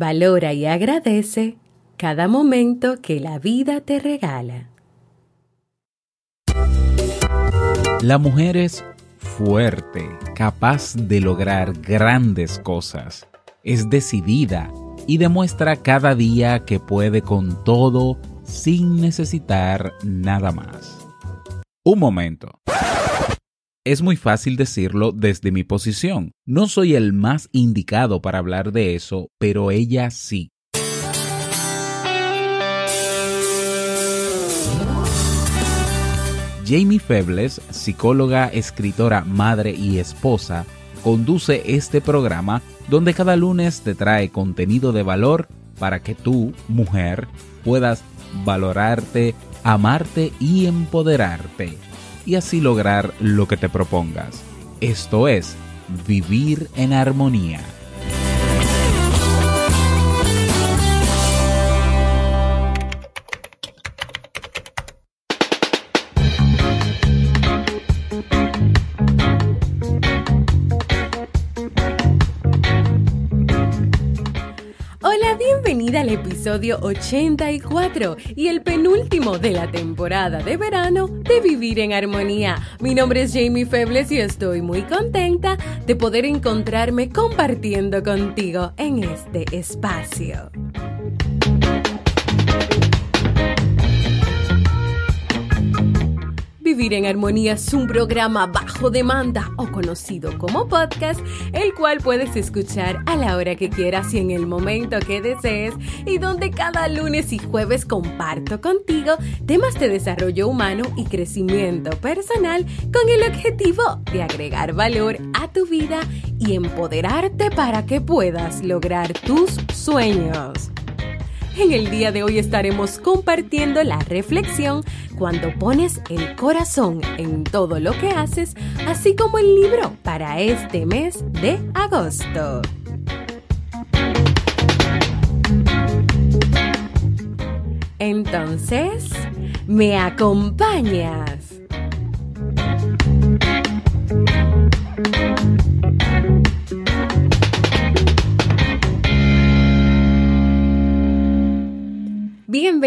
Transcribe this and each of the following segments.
Valora y agradece cada momento que la vida te regala. La mujer es fuerte, capaz de lograr grandes cosas. Es decidida y demuestra cada día que puede con todo sin necesitar nada más. Un momento. Es muy fácil decirlo desde mi posición. No soy el más indicado para hablar de eso, pero ella sí. Jamie Febles, psicóloga, escritora, madre y esposa, conduce este programa donde cada lunes te trae contenido de valor para que tú, mujer, puedas valorarte, amarte y empoderarte y así lograr lo que te propongas. Esto es vivir en armonía. Episodio 84 y el penúltimo de la temporada de verano de Vivir en Armonía. Mi nombre es Jamie Febles y estoy muy contenta de poder encontrarme compartiendo contigo en este espacio. Vivir en Armonía es un programa bajo demanda o conocido como podcast, el cual puedes escuchar a la hora que quieras y en el momento que desees y donde cada lunes y jueves comparto contigo temas de desarrollo humano y crecimiento personal con el objetivo de agregar valor a tu vida y empoderarte para que puedas lograr tus sueños. En el día de hoy estaremos compartiendo la reflexión cuando pones el corazón en todo lo que haces, así como el libro para este mes de agosto. Entonces, ¿me acompañas?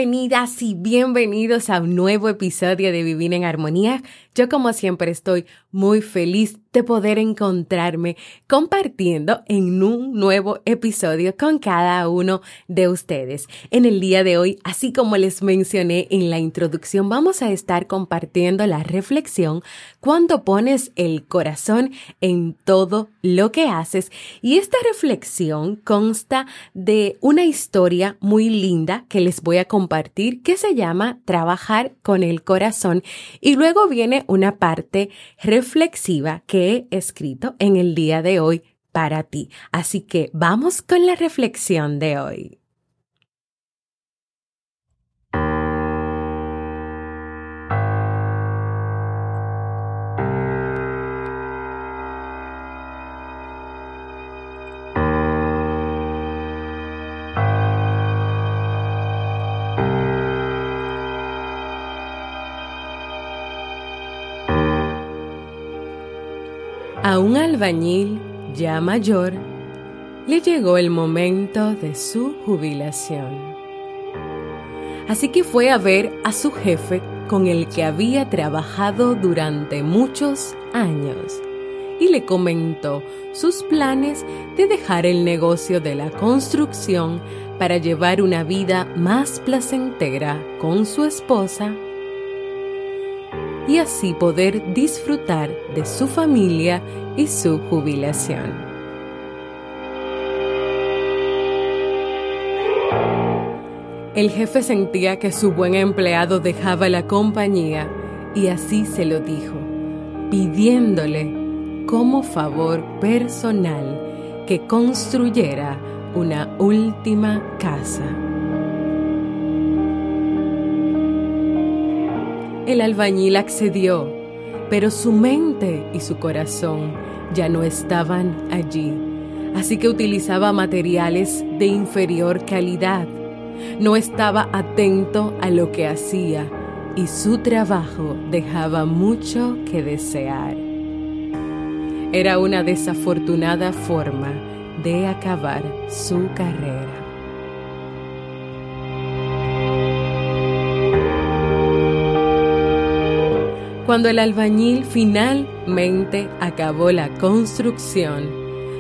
Bienvenidas y bienvenidos a un nuevo episodio de Vivir en Armonía. Yo como siempre estoy muy feliz de poder encontrarme compartiendo en un nuevo episodio con cada uno de ustedes. En el día de hoy, así como les mencioné en la introducción, vamos a estar compartiendo la reflexión cuando pones el corazón en todo lo que haces. Y esta reflexión consta de una historia muy linda que les voy a compartir que se llama Trabajar con el corazón y luego viene una parte reflexiva que he escrito en el día de hoy para ti. Así que vamos con la reflexión de hoy. A un albañil ya mayor le llegó el momento de su jubilación. Así que fue a ver a su jefe con el que había trabajado durante muchos años y le comentó sus planes de dejar el negocio de la construcción para llevar una vida más placentera con su esposa y así poder disfrutar de su familia y su jubilación. El jefe sentía que su buen empleado dejaba la compañía y así se lo dijo, pidiéndole como favor personal que construyera una última casa. El albañil accedió, pero su mente y su corazón ya no estaban allí, así que utilizaba materiales de inferior calidad. No estaba atento a lo que hacía y su trabajo dejaba mucho que desear. Era una desafortunada forma de acabar su carrera. Cuando el albañil finalmente acabó la construcción,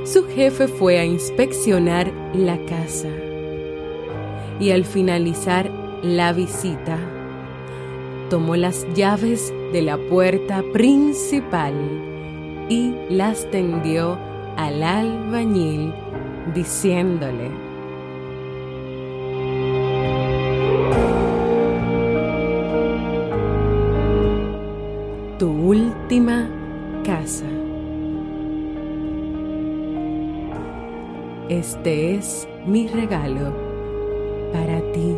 su jefe fue a inspeccionar la casa. Y al finalizar la visita, tomó las llaves de la puerta principal y las tendió al albañil diciéndole, tu última casa. Este es mi regalo para ti.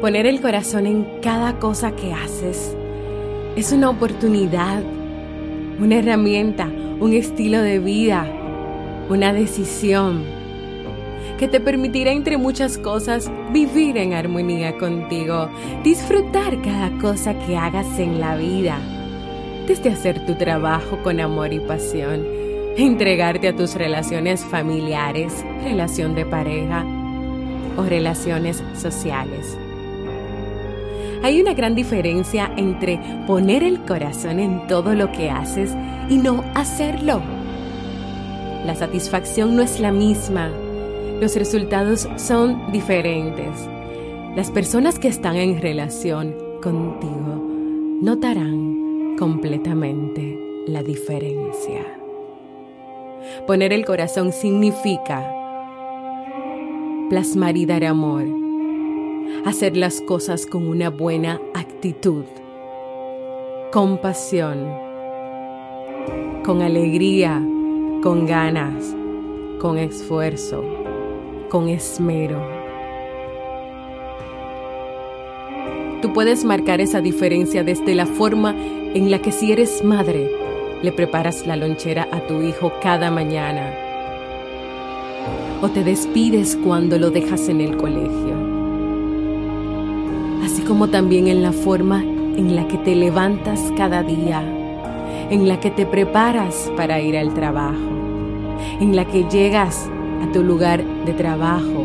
Poner el corazón en cada cosa que haces es una oportunidad, una herramienta, un estilo de vida, una decisión que te permitirá entre muchas cosas vivir en armonía contigo, disfrutar cada cosa que hagas en la vida, desde hacer tu trabajo con amor y pasión, entregarte a tus relaciones familiares, relación de pareja o relaciones sociales. Hay una gran diferencia entre poner el corazón en todo lo que haces y no hacerlo. La satisfacción no es la misma. Los resultados son diferentes. Las personas que están en relación contigo notarán completamente la diferencia. Poner el corazón significa plasmar y dar amor hacer las cosas con una buena actitud, compasión, con alegría, con ganas, con esfuerzo, con esmero. Tú puedes marcar esa diferencia desde la forma en la que si eres madre, le preparas la lonchera a tu hijo cada mañana o te despides cuando lo dejas en el colegio así como también en la forma en la que te levantas cada día, en la que te preparas para ir al trabajo, en la que llegas a tu lugar de trabajo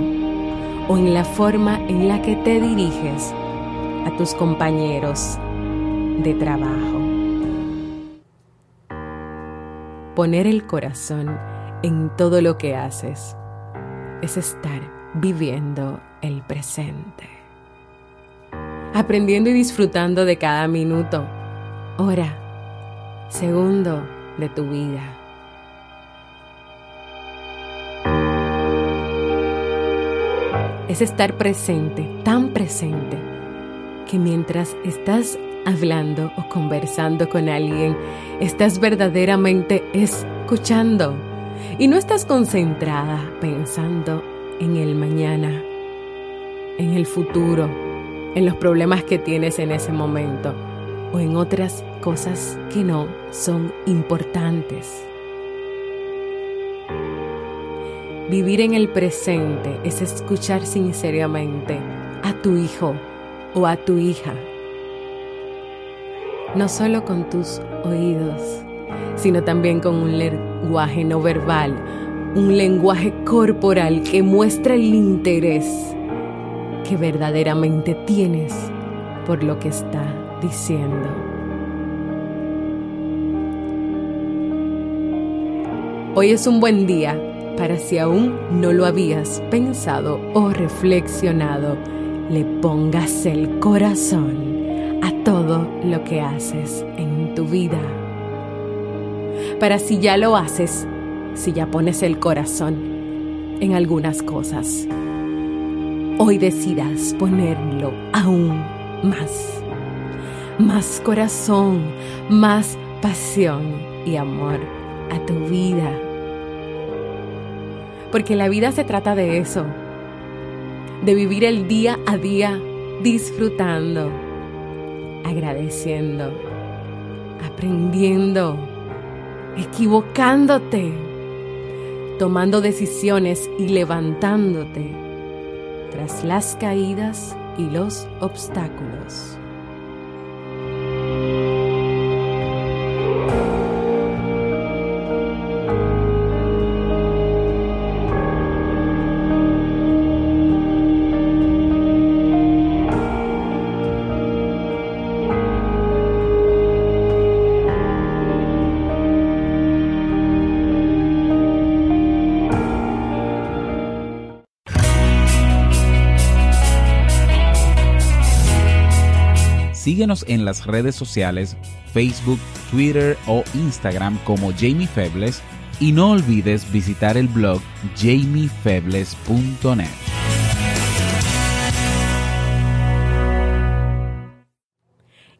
o en la forma en la que te diriges a tus compañeros de trabajo. Poner el corazón en todo lo que haces es estar viviendo el presente aprendiendo y disfrutando de cada minuto, hora, segundo de tu vida. Es estar presente, tan presente, que mientras estás hablando o conversando con alguien, estás verdaderamente escuchando y no estás concentrada pensando en el mañana, en el futuro en los problemas que tienes en ese momento o en otras cosas que no son importantes. Vivir en el presente es escuchar sinceramente a tu hijo o a tu hija, no solo con tus oídos, sino también con un lenguaje no verbal, un lenguaje corporal que muestra el interés que verdaderamente tienes por lo que está diciendo. Hoy es un buen día para si aún no lo habías pensado o reflexionado, le pongas el corazón a todo lo que haces en tu vida. Para si ya lo haces, si ya pones el corazón en algunas cosas hoy decidas ponerlo aún más. Más corazón, más pasión y amor a tu vida. Porque la vida se trata de eso, de vivir el día a día disfrutando, agradeciendo, aprendiendo, equivocándote, tomando decisiones y levantándote tras las caídas y los obstáculos. En las redes sociales Facebook, Twitter o Instagram como Jamie Febles y no olvides visitar el blog jamiefebles.net.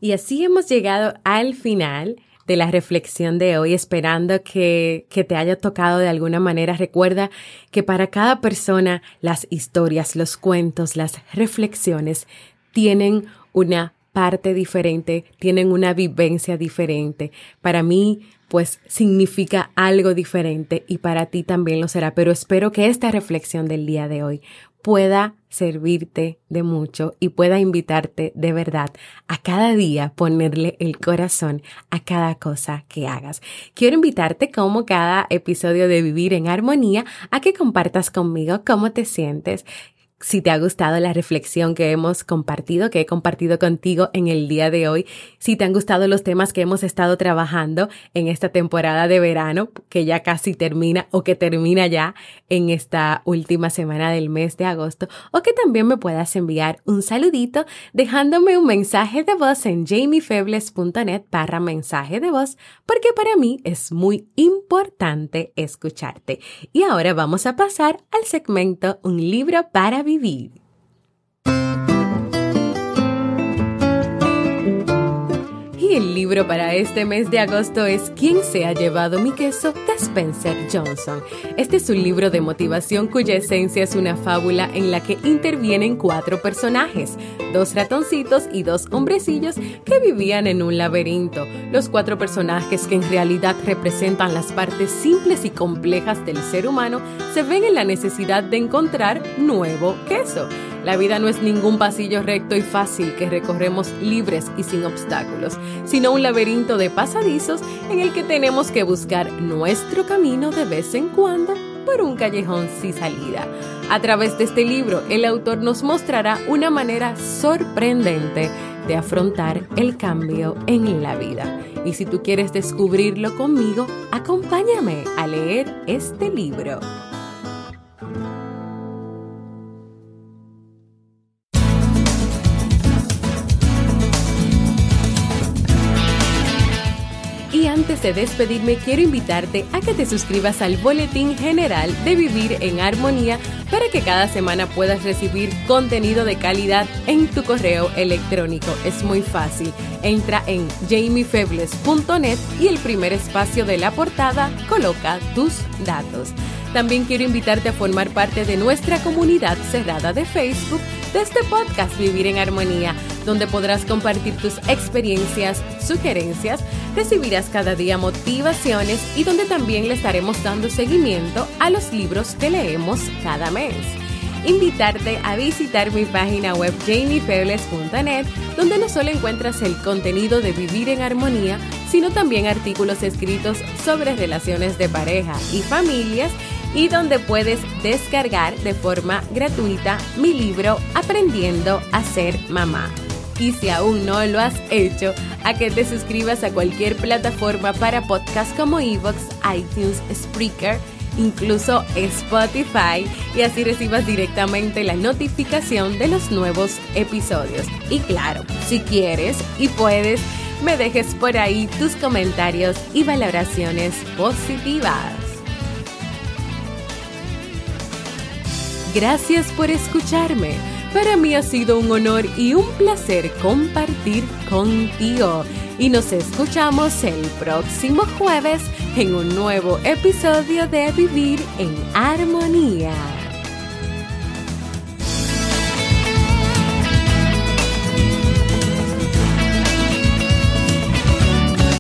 Y así hemos llegado al final de la reflexión de hoy, esperando que, que, te haya tocado de alguna manera. Recuerda que para cada persona las historias, los cuentos, las reflexiones tienen una parte diferente, tienen una vivencia diferente. Para mí, pues significa algo diferente y para ti también lo será. Pero espero que esta reflexión del día de hoy pueda servirte de mucho y pueda invitarte de verdad a cada día ponerle el corazón a cada cosa que hagas. Quiero invitarte como cada episodio de Vivir en Armonía a que compartas conmigo cómo te sientes, si te ha gustado la reflexión que hemos compartido, que he compartido contigo en el día de hoy, si te han gustado los temas que hemos estado trabajando en esta temporada de verano, que ya casi termina o que termina ya en esta última semana del mes de agosto, o que también me puedas enviar un saludito dejándome un mensaje de voz en jamiefebles.net para mensaje de voz, porque para mí es muy importante escucharte. Y ahora vamos a pasar al segmento Un libro para vivir. El libro para este mes de agosto es ¿Quién se ha llevado mi queso? de Spencer Johnson. Este es un libro de motivación cuya esencia es una fábula en la que intervienen cuatro personajes, dos ratoncitos y dos hombrecillos que vivían en un laberinto. Los cuatro personajes que en realidad representan las partes simples y complejas del ser humano se ven en la necesidad de encontrar nuevo queso. La vida no es ningún pasillo recto y fácil que recorremos libres y sin obstáculos, sino un laberinto de pasadizos en el que tenemos que buscar nuestro camino de vez en cuando por un callejón sin salida. A través de este libro, el autor nos mostrará una manera sorprendente de afrontar el cambio en la vida. Y si tú quieres descubrirlo conmigo, acompáñame a leer este libro. Antes de despedirme, quiero invitarte a que te suscribas al Boletín General de Vivir en Armonía para que cada semana puedas recibir contenido de calidad en tu correo electrónico. Es muy fácil. Entra en jamiefebles.net y el primer espacio de la portada coloca tus datos. También quiero invitarte a formar parte de nuestra comunidad cerrada de Facebook de este podcast Vivir en Armonía, donde podrás compartir tus experiencias, sugerencias, recibirás cada día motivaciones y donde también le estaremos dando seguimiento a los libros que leemos cada mes invitarte a visitar mi página web jamiefebles.net, donde no solo encuentras el contenido de Vivir en Armonía, sino también artículos escritos sobre relaciones de pareja y familias y donde puedes descargar de forma gratuita mi libro Aprendiendo a ser mamá. Y si aún no lo has hecho, a que te suscribas a cualquier plataforma para podcast como Evox, iTunes, Spreaker, incluso Spotify y así recibas directamente la notificación de los nuevos episodios. Y claro, si quieres y puedes, me dejes por ahí tus comentarios y valoraciones positivas. Gracias por escucharme. Para mí ha sido un honor y un placer compartir contigo. Y nos escuchamos el próximo jueves en un nuevo episodio de Vivir en Armonía.